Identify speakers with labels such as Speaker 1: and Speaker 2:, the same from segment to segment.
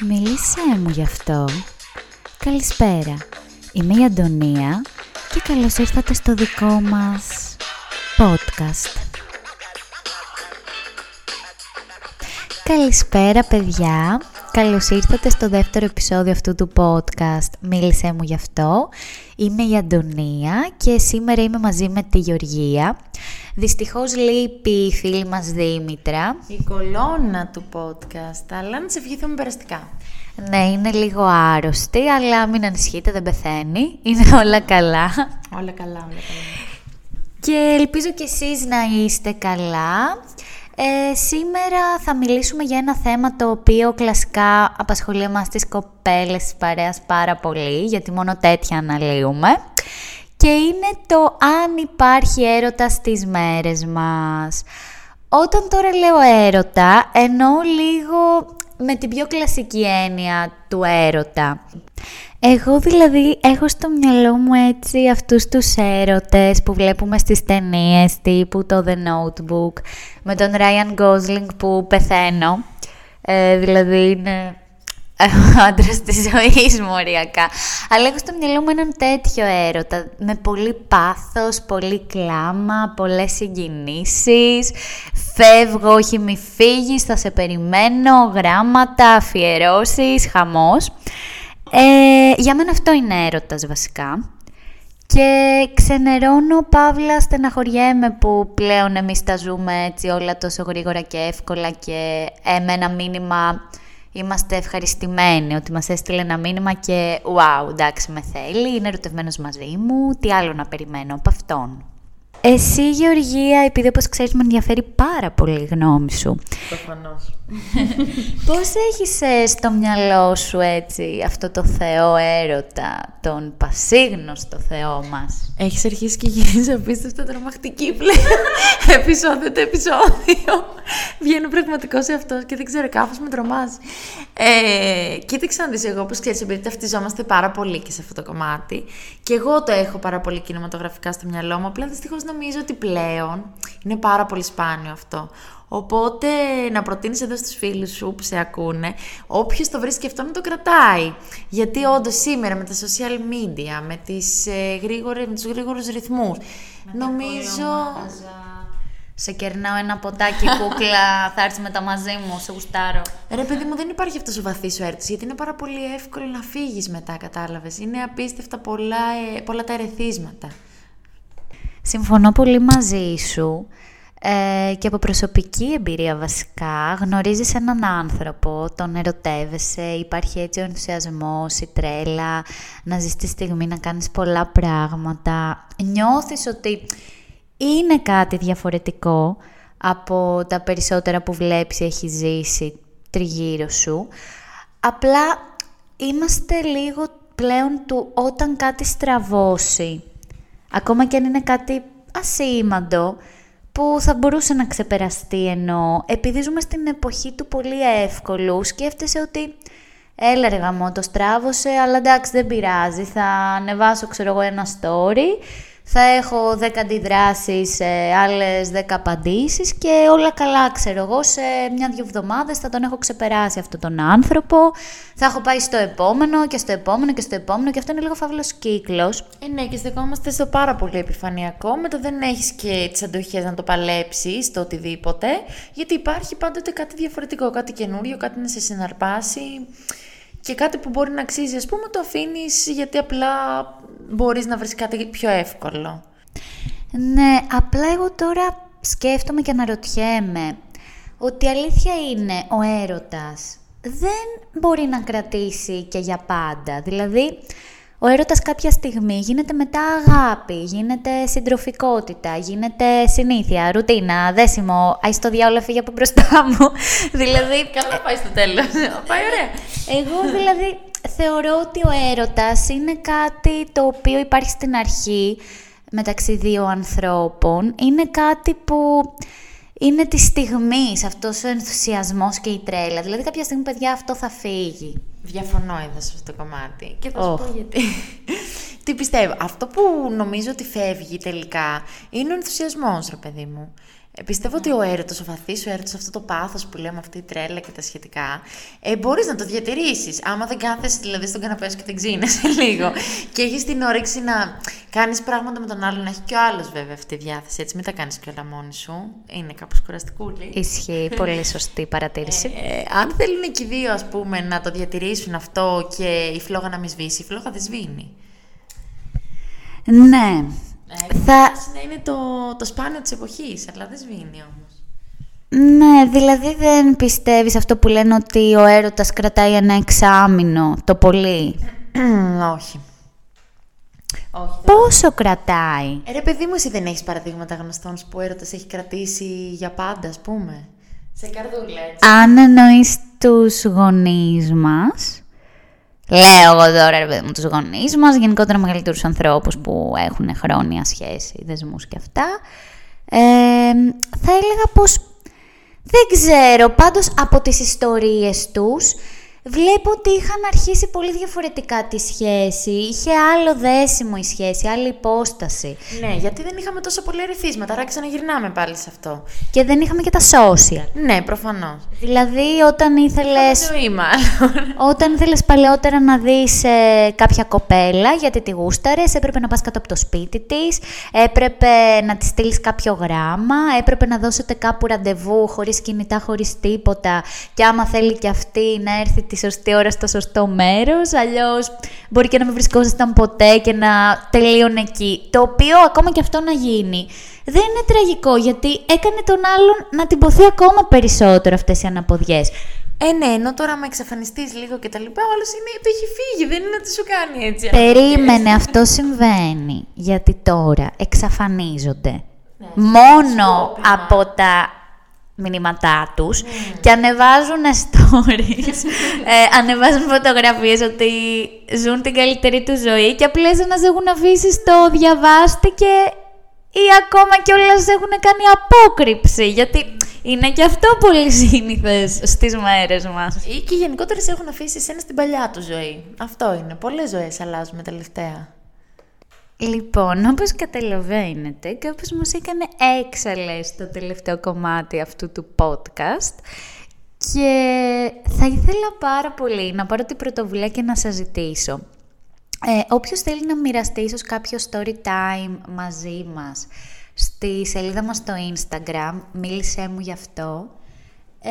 Speaker 1: Μίλησέ μου γι' αυτό. Καλησπέρα. Είμαι η Αντωνία και καλώς ήρθατε στο δικό μας podcast. Καλησπέρα παιδιά. Καλώς ήρθατε στο δεύτερο επεισόδιο αυτού του podcast Μίλησέ μου γι' αυτό. Είμαι η Αντωνία και σήμερα είμαι μαζί με τη Γεωργία. Δυστυχώς λείπει η φίλη μας Δήμητρα.
Speaker 2: Η κολόνα του podcast, αλλά να σε ευχηθούμε περαστικά.
Speaker 1: Ναι, είναι λίγο άρρωστη, αλλά μην ανησυχείτε, δεν πεθαίνει. Είναι όλα καλά.
Speaker 2: Όλα καλά, όλα καλά.
Speaker 1: Και ελπίζω κι εσείς να είστε καλά. Ε, σήμερα θα μιλήσουμε για ένα θέμα το οποίο κλασικά απασχολεί εμάς τις κοπέλες της παρέας πάρα πολύ, γιατί μόνο τέτοια αναλύουμε. Και είναι το αν υπάρχει έρωτα στις μέρες μας. Όταν τώρα λέω έρωτα, εννοώ λίγο με την πιο κλασική έννοια του έρωτα. Εγώ δηλαδή έχω στο μυαλό μου έτσι αυτούς τους έρωτες που βλέπουμε στις ταινίες τύπου το The Notebook με τον Ryan Gosling που πεθαίνω. Ε, δηλαδή είναι ο άντρας της ζωής μου οριακά. Αλλά έχω στο μυαλό μου έναν τέτοιο έρωτα. Με πολύ πάθος, πολύ κλάμα, πολλές συγκινήσεις. Φεύγω, όχι μη φύγεις, θα σε περιμένω. Γράμματα, αφιερώσεις, χαμός. Ε, για μένα αυτό είναι έρωτας βασικά. Και ξενερώνω, παύλα, στεναχωριέμαι που πλέον εμείς τα ζούμε έτσι όλα τόσο γρήγορα και εύκολα και με ένα μήνυμα είμαστε ευχαριστημένοι ότι μας έστειλε ένα μήνυμα και «Wow, εντάξει με θέλει, είναι ερωτευμένος μαζί μου, τι άλλο να περιμένω από αυτόν». Εσύ, Γεωργία, επειδή όπως ξέρεις με ενδιαφέρει πάρα πολύ η γνώμη σου.
Speaker 2: Προφανώς.
Speaker 1: Πώς έχεις ε, στο μυαλό σου έτσι αυτό το Θεό έρωτα, τον πασίγνωστο Θεό μας;
Speaker 2: Έχεις αρχίσει και γίνεις απίστευτα τρομακτική πλέον. επεισόδιο το επεισόδιο. Βγαίνω πραγματικός σε αυτό και δεν ξέρω, κάπως με τρομάζει. Ε, κοίταξε να δεις εγώ, όπως ξέρεις, επειδή ταυτιζόμαστε πάρα πολύ και σε αυτό το κομμάτι. Και εγώ το έχω πάρα πολύ κινηματογραφικά στο μυαλό μου. Απλά δυστυχώς νομίζω ότι πλέον είναι πάρα πολύ σπάνιο αυτό. Οπότε να προτείνεις εδώ στους φίλους σου που σε ακούνε, όποιος το βρίσκει αυτό να το κρατάει. Γιατί όντως σήμερα με τα social media, με, τις, ε, γρήγορες, με τους γρήγορους ρυθμούς, νομίζω...
Speaker 1: Σε κερνάω ένα ποτάκι κούκλα, θα έρθει μετά μαζί μου, σε γουστάρω.
Speaker 2: Ρε παιδί μου, δεν υπάρχει αυτός ο βαθύς σου έρθει, γιατί είναι πάρα πολύ εύκολο να φύγεις μετά, κατάλαβες. Είναι απίστευτα πολλά, ε, πολλά τα ερεθίσματα.
Speaker 1: Συμφωνώ πολύ μαζί σου. Ε, και από προσωπική εμπειρία βασικά γνωρίζεις έναν άνθρωπο, τον ερωτεύεσαι, υπάρχει έτσι ο ενθουσιασμός, η τρέλα, να ζεις τη στιγμή, να κάνεις πολλά πράγματα. Νιώθεις ότι είναι κάτι διαφορετικό από τα περισσότερα που βλέπεις ή έχεις ζήσει τριγύρω σου. Απλά είμαστε λίγο πλέον του όταν κάτι στραβώσει. Ακόμα και αν είναι κάτι ασήμαντο, που θα μπορούσε να ξεπεραστεί ενώ επειδή ζούμε στην εποχή του πολύ εύκολου, σκέφτεσαι ότι έλα ρε γαμό, το στράβωσε, αλλά εντάξει δεν πειράζει, θα ανεβάσω ξέρω εγώ ένα story θα έχω 10 αντιδράσεις, ε, άλλες 10 απαντήσεις και όλα καλά, ξέρω εγώ. Σε μια-δυο εβδομάδες θα τον έχω ξεπεράσει αυτόν τον άνθρωπο. Θα έχω πάει στο επόμενο και στο επόμενο και στο επόμενο. Και αυτό είναι λίγο φαύλος κύκλος.
Speaker 2: Ε, ναι, και στεκόμαστε στο πάρα πολύ επιφανειακό. Μετά δεν έχεις και τις αντοχές να το παλέψεις το οτιδήποτε. Γιατί υπάρχει πάντοτε κάτι διαφορετικό, κάτι καινούριο, κάτι να σε συναρπάσει και κάτι που μπορεί να αξίζει, ας πούμε, το αφήνεις γιατί απλά μπορείς να βρεις κάτι πιο εύκολο.
Speaker 1: Ναι, απλά εγώ τώρα σκέφτομαι και αναρωτιέμαι ότι η αλήθεια είναι ο έρωτας δεν μπορεί να κρατήσει και για πάντα. Δηλαδή, ο έρωτας κάποια στιγμή γίνεται μετά αγάπη, γίνεται συντροφικότητα, γίνεται συνήθεια, ρουτίνα, δέσιμο, αϊ στο διάολο φύγει από μπροστά μου. δηλαδή...
Speaker 2: Καλά πάει στο τέλος. πάει ωραία.
Speaker 1: Εγώ δηλαδή θεωρώ ότι ο έρωτας είναι κάτι το οποίο υπάρχει στην αρχή μεταξύ δύο ανθρώπων. Είναι κάτι που είναι της στιγμής, αυτός ο ενθουσιασμός και η τρέλα. Δηλαδή κάποια στιγμή, παιδιά, αυτό θα φύγει.
Speaker 2: Διαφωνώ εδώ σε αυτό το κομμάτι. Και θα σου πω γιατί. Τι πιστεύω. Αυτό που νομίζω ότι φεύγει τελικά είναι ο ενθουσιασμός, ρε παιδί μου. Ε, πιστεύω ότι ο έρωτος, ο βαθύς ο έρωτος, αυτό το πάθος που λέμε, αυτή η τρέλα και τα σχετικά, ε, μπορείς να το διατηρήσεις. Άμα δεν κάθεσαι δηλαδή στον καναπές σου και δεν ξύνεσαι λίγο και έχεις την όρεξη να κάνεις πράγματα με τον άλλον, να έχει και ο άλλος βέβαια αυτή τη διάθεση. Έτσι, μην τα κάνεις και όλα μόνη σου. Είναι κάπως κουραστικούλη.
Speaker 1: Ισχύει. Πολύ σωστή παρατήρηση.
Speaker 2: Ε, αν θέλουν και οι δύο, ας πούμε, να το διατηρήσουν αυτό και η φλόγα να μην σβήσει, η φλόγα δεν σβήνει.
Speaker 1: Ναι.
Speaker 2: Ε, θα... Να είναι το, το σπάνιο της εποχής, αλλά δεν σβήνει όμως.
Speaker 1: Ναι, δηλαδή δεν πιστεύεις αυτό που λένε ότι ο έρωτας κρατάει ένα εξάμηνο, το πολύ;
Speaker 2: Όχι. Όχι,
Speaker 1: Πόσο κρατάει;
Speaker 2: Ε, ρε παιδί μου, εσύ δεν έχεις παραδείγματα γνωστών που ο έρωτας έχει κρατήσει για πάντα, ας πούμε; Σε καρδούλα, έτσι.
Speaker 1: Αν εννοείς τους γονείς μας, Λέω εγώ τώρα, ρε παιδί μου, τους γονείς μας, γενικότερα μεγαλύτερους ανθρώπους που έχουν χρόνια σχέση, δεσμούς και αυτά. Ε, θα έλεγα πως δεν ξέρω, πάντως από τις ιστορίες τους βλέπω ότι είχαν αρχίσει πολύ διαφορετικά τη σχέση. Είχε άλλο δέσιμο η σχέση, άλλη υπόσταση.
Speaker 2: Ναι, γιατί δεν είχαμε τόσο πολλά ερεθίσματα, άρα ξαναγυρνάμε πάλι σε αυτό.
Speaker 1: Και δεν είχαμε και τα social.
Speaker 2: Ναι, προφανώς.
Speaker 1: Δηλαδή, όταν ήθελε.
Speaker 2: ζωή, μάλλον.
Speaker 1: Όταν ήθελες παλαιότερα να δεις ε, κάποια κοπέλα, γιατί τη γούσταρες, έπρεπε να πας κάτω από το σπίτι της, έπρεπε να της στείλεις κάποιο γράμμα, έπρεπε να δώσετε κάπου ραντεβού χωρίς κινητά, χωρίς τίποτα. Και άμα θέλει και αυτή να έρθει τη σωστή ώρα στο σωστό μέρος, αλλιώς μπορεί και να μην βρισκόσασταν ποτέ και να τελείωνε εκεί. Το οποίο ακόμα και αυτό να γίνει δεν είναι τραγικό, γιατί έκανε τον άλλον να τυπωθεί ακόμα περισσότερο αυτές οι αναποδιές.
Speaker 2: Ε, ναι, ενώ τώρα με εξαφανιστείς λίγο και τα λοιπά, ο άλλος είναι, το έχει φύγει, δεν είναι ότι σου κάνει έτσι.
Speaker 1: Περίμενε, αυτό συμβαίνει. Γιατί τώρα εξαφανίζονται. Ναι, μόνο από τα μηνύματά τους mm. και ανεβάζουν stories, ε, ανεβάζουν φωτογραφίες ότι ζουν την καλύτερη τους ζωή και απλά να σε έχουν αφήσει το διαβάστηκε ή ακόμα και όλα έχουν κάνει απόκρυψη, γιατί είναι και αυτό πολύ σύνηθες στις μέρες μας.
Speaker 2: Ή και γενικότερα σε έχουν αφήσει εσένα στην παλιά τους ζωή. Αυτό είναι. Πολλές ζωές αλλάζουμε τελευταία.
Speaker 1: Λοιπόν, όπως καταλαβαίνετε, κάπως μας έκανε έξαλες το τελευταίο κομμάτι αυτού του podcast και θα ήθελα πάρα πολύ να πάρω την πρωτοβουλία και να σας ζητήσω. Ε, όποιος θέλει να μοιραστεί ίσως κάποιο story time μαζί μας στη σελίδα μας στο Instagram, μίλησέ μου γι' αυτό, ε,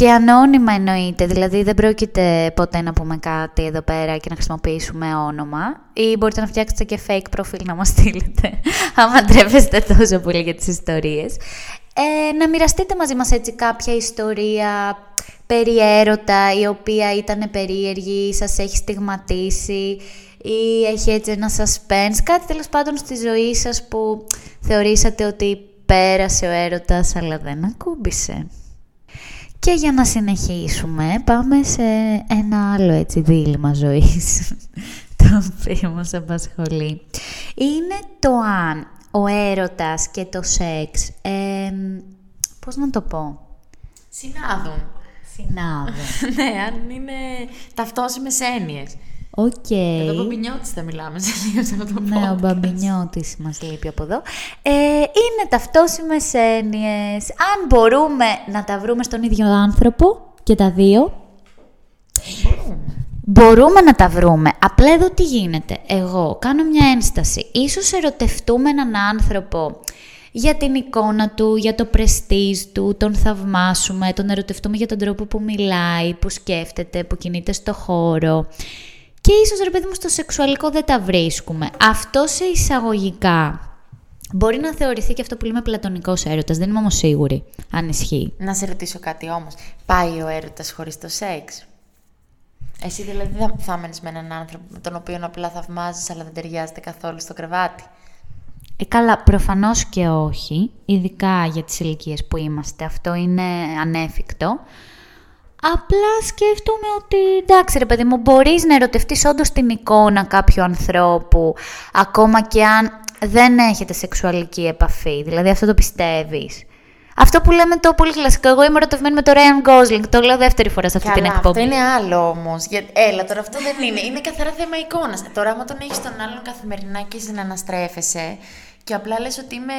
Speaker 1: και ανώνυμα εννοείται, δηλαδή δεν πρόκειται ποτέ να πούμε κάτι εδώ πέρα και να χρησιμοποιήσουμε όνομα ή μπορείτε να φτιάξετε και fake προφίλ να μας στείλετε, άμα τρέφεστε τόσο πολύ για τις ιστορίες. Ε, να μοιραστείτε μαζί μας έτσι κάποια ιστορία περιέρωτα η οποία ήταν περίεργη ή σας έχει στιγματίσει ή έχει έτσι ένα suspense, κάτι τέλος πάντων στη ζωή σας που θεωρήσατε ότι πέρασε ο έρωτας αλλά δεν ακούμπησε. Και για να συνεχίσουμε, πάμε σε ένα άλλο έτσι δίλημα ζωής, το οποίο μας απασχολεί. Είναι το αν ο έρωτας και το σεξ, ε, πώς να το πω...
Speaker 2: Συνάδουν.
Speaker 1: Συνάδουν.
Speaker 2: ναι, αν είναι ταυτόσιμες έννοιες.
Speaker 1: OK. Okay.
Speaker 2: Εδώ Μπαμπινιώτης θα μιλάμε σε λίγο σε αυτό το
Speaker 1: Ναι, ο Μπαμπινιώτης μας λείπει από εδώ. Ε, είναι ταυτόσιμες έννοιες. Αν μπορούμε να τα βρούμε στον ίδιο άνθρωπο και τα δύο.
Speaker 2: Μπορούμε.
Speaker 1: Μπορούμε να τα βρούμε. Απλά εδώ τι γίνεται. Εγώ κάνω μια ένσταση. Ίσως ερωτευτούμε έναν άνθρωπο για την εικόνα του, για το πρεστίζ του, τον θαυμάσουμε, τον ερωτευτούμε για τον τρόπο που μιλάει, που σκέφτεται, που κινείται στο χώρο. Και ίσως ρε παιδί μου στο σεξουαλικό δεν τα βρίσκουμε. Αυτό σε εισαγωγικά Μπορεί να θεωρηθεί και αυτό που λέμε πλατωνικός έρωτας. Δεν είμαι όμως σίγουρη αν ισχύει.
Speaker 2: Να σε ρωτήσω κάτι όμως. Πάει ο έρωτας χωρίς το σεξ; Εσύ δηλαδή δεν θα μένεις με έναν άνθρωπο με τον οποίο απλά θαυμάζεις, αλλά δεν ταιριάζεται καθόλου στο κρεβάτι;
Speaker 1: Ε, καλά, προφανώς και όχι. Ειδικά για τις ηλικίες που είμαστε. Αυτό είναι ανέφικτο. Απλά σκέφτομαι ότι εντάξει ρε παιδί μου, μπορείς να ερωτευτείς όντως την εικόνα κάποιου ανθρώπου, ακόμα και αν δεν έχετε σεξουαλική επαφή. Δηλαδή αυτό το πιστεύεις. Αυτό που λέμε το πολύ κλασικό. Εγώ είμαι ερωτευμένη με το Ryan Gosling. Το λέω δεύτερη φορά σε αυτή
Speaker 2: Καλά,
Speaker 1: την εκπομπή.
Speaker 2: Αυτό είναι άλλο όμως. Έλα, τώρα αυτό δεν είναι. Είναι καθαρά θέμα εικόνας. Τώρα, άμα τον έχεις τον άλλον καθημερινά και εσύ να αναστρέφεσαι και απλά λες ότι είμαι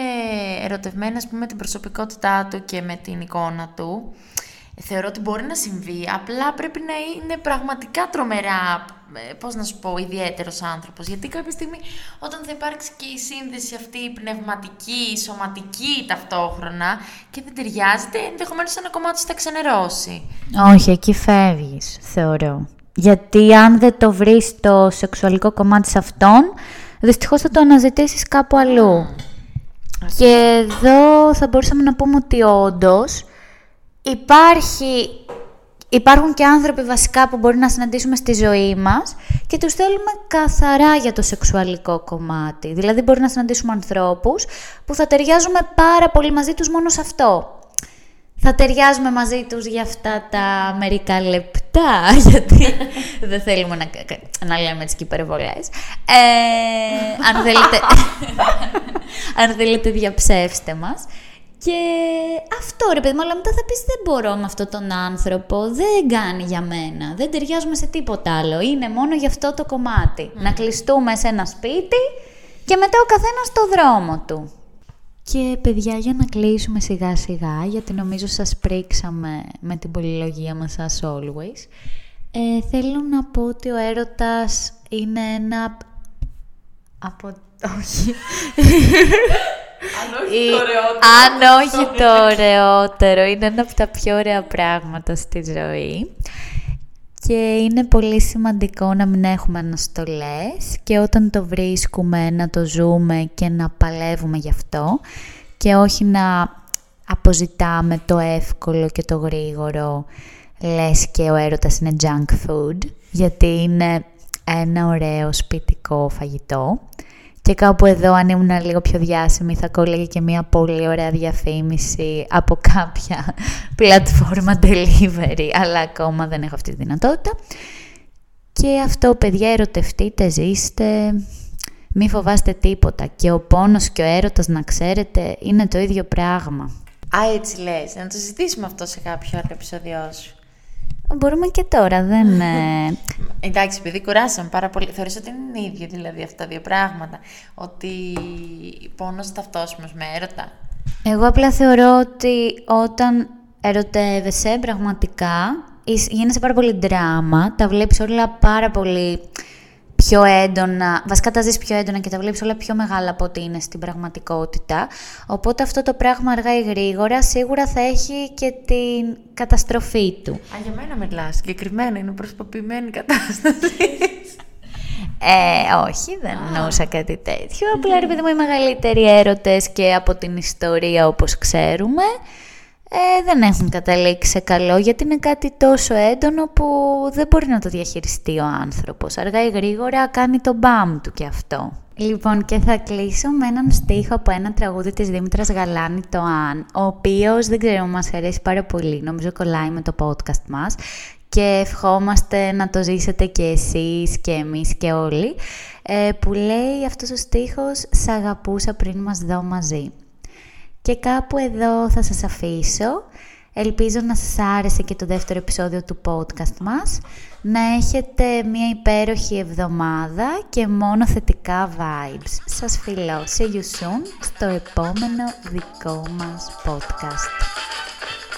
Speaker 2: ερωτευμένη, ας πούμε, με την προσωπικότητά του και με την εικόνα του, θεωρώ ότι μπορεί να συμβεί, απλά πρέπει να είναι πραγματικά τρομερά, ε, πώς να σου πω, ιδιαίτερος άνθρωπος. Γιατί κάποια στιγμή όταν θα υπάρξει και η σύνδεση αυτή η πνευματική, η σωματική ταυτόχρονα και δεν ταιριάζεται, ενδεχομένως ένα κομμάτι θα ξενερώσει.
Speaker 1: Όχι, εκεί φεύγεις, θεωρώ. Γιατί αν δεν το βρεις το σεξουαλικό κομμάτι σε αυτόν, δυστυχώς θα το αναζητήσεις κάπου αλλού. Και εδώ θα μπορούσαμε να πούμε ότι όντως υπάρχει, υπάρχουν και άνθρωποι βασικά που μπορεί να συναντήσουμε στη ζωή μας και τους θέλουμε καθαρά για το σεξουαλικό κομμάτι. Δηλαδή μπορεί να συναντήσουμε ανθρώπους που θα ταιριάζουμε πάρα πολύ μαζί τους μόνο σε αυτό θα ταιριάζουμε μαζί τους για αυτά τα μερικά λεπτά, γιατί δεν θέλουμε να, να λέμε τις υπερβολές. Ε, αν, θέλετε, αν θέλετε διαψεύστε μας. Και αυτό ρε παιδί μου, αλλά μετά θα πεις δεν μπορώ με αυτόν τον άνθρωπο, δεν κάνει για μένα, δεν ταιριάζουμε σε τίποτα άλλο, είναι μόνο για αυτό το κομμάτι. Να κλειστούμε σε ένα σπίτι και μετά ο καθένας στο δρόμο του. Και παιδιά για να κλείσουμε σιγά σιγά, γιατί νομίζω σας πρίξαμε με την πολυλογία μας as always, ε, θέλω να πω ότι ο έρωτας είναι ένα... Από... Όχι.
Speaker 2: Αν όχι το ωραιότερο.
Speaker 1: Αν όχι το ωραιότερο. Είναι ένα από τα πιο ωραία πράγματα στη ζωή και είναι πολύ σημαντικό να μην έχουμε αναστολές και όταν το βρίσκουμε να το ζούμε και να παλεύουμε γι' αυτό και όχι να αποζητάμε το εύκολο και το γρήγορο λες και ο έρωτας είναι junk food γιατί είναι ένα ωραίο σπιτικό φαγητό και κάπου εδώ, αν ήμουν λίγο πιο διάσημη, θα κόλλεγε και μια πολύ ωραία διαφήμιση από κάποια πλατφόρμα delivery, αλλά ακόμα δεν έχω αυτή τη δυνατότητα. Και αυτό, παιδιά, ερωτευτείτε, ζήστε, μη φοβάστε τίποτα. Και ο πόνος και ο έρωτας, να ξέρετε, είναι το ίδιο πράγμα.
Speaker 2: Α, έτσι λες. Να το συζητήσουμε αυτό σε κάποιο άλλο επεισόδιο σου.
Speaker 1: Μπορούμε και τώρα, δεν... Ε,
Speaker 2: Εντάξει, επειδή κουράσαμε πάρα πολύ, θεωρείς ότι είναι ίδιο δηλαδή αυτά τα δύο πράγματα. Ότι πόνος ταυτόσιμος με έρωτα;
Speaker 1: Εγώ απλά θεωρώ ότι όταν ερωτεύεσαι πραγματικά, γίνεσαι πάρα πολύ δράμα, τα βλέπεις όλα πάρα πολύ πιο έντονα, βασικά τα ζεις πιο έντονα και τα βλέπεις όλα πιο μεγάλα από ό,τι είναι στην πραγματικότητα. Οπότε αυτό το πράγμα αργά ή γρήγορα σίγουρα θα έχει και την καταστροφή του.
Speaker 2: Α, για μένα μιλάς, συγκεκριμένα είναι προσποποιημένη κατάσταση.
Speaker 1: Ε, όχι, δεν εννοούσα κάτι τέτοιο. Απλά, ρε παιδί μου, οι μεγαλύτεροι έρωτες και από την ιστορία, όπως ξέρουμε, ε, δεν έχουν καταλήξει σε καλό γιατί είναι κάτι τόσο έντονο που δεν μπορεί να το διαχειριστεί ο άνθρωπος. Αργά ή γρήγορα κάνει το μπαμ του και αυτό. Λοιπόν, και θα κλείσω με έναν στίχο από ένα τραγούδι της Δήμητρας Γαλάνη, το «Αν», ο οποίος, δεν ξέρω, μας αρέσει πάρα πολύ, νομίζω κολλάει με το podcast μας και ευχόμαστε να το ζήσετε και εσείς και εμείς και όλοι, ε, που λέει αυτός ο στίχος «Σ' αγαπούσα πριν μας δω μαζί». Και κάπου εδώ θα σας αφήσω. Ελπίζω να σας άρεσε και το δεύτερο επεισόδιο του podcast μας. Να έχετε μια υπέροχη εβδομάδα και μόνο θετικά vibes. Σας φιλώ. See you soon στο επόμενο δικό μας podcast.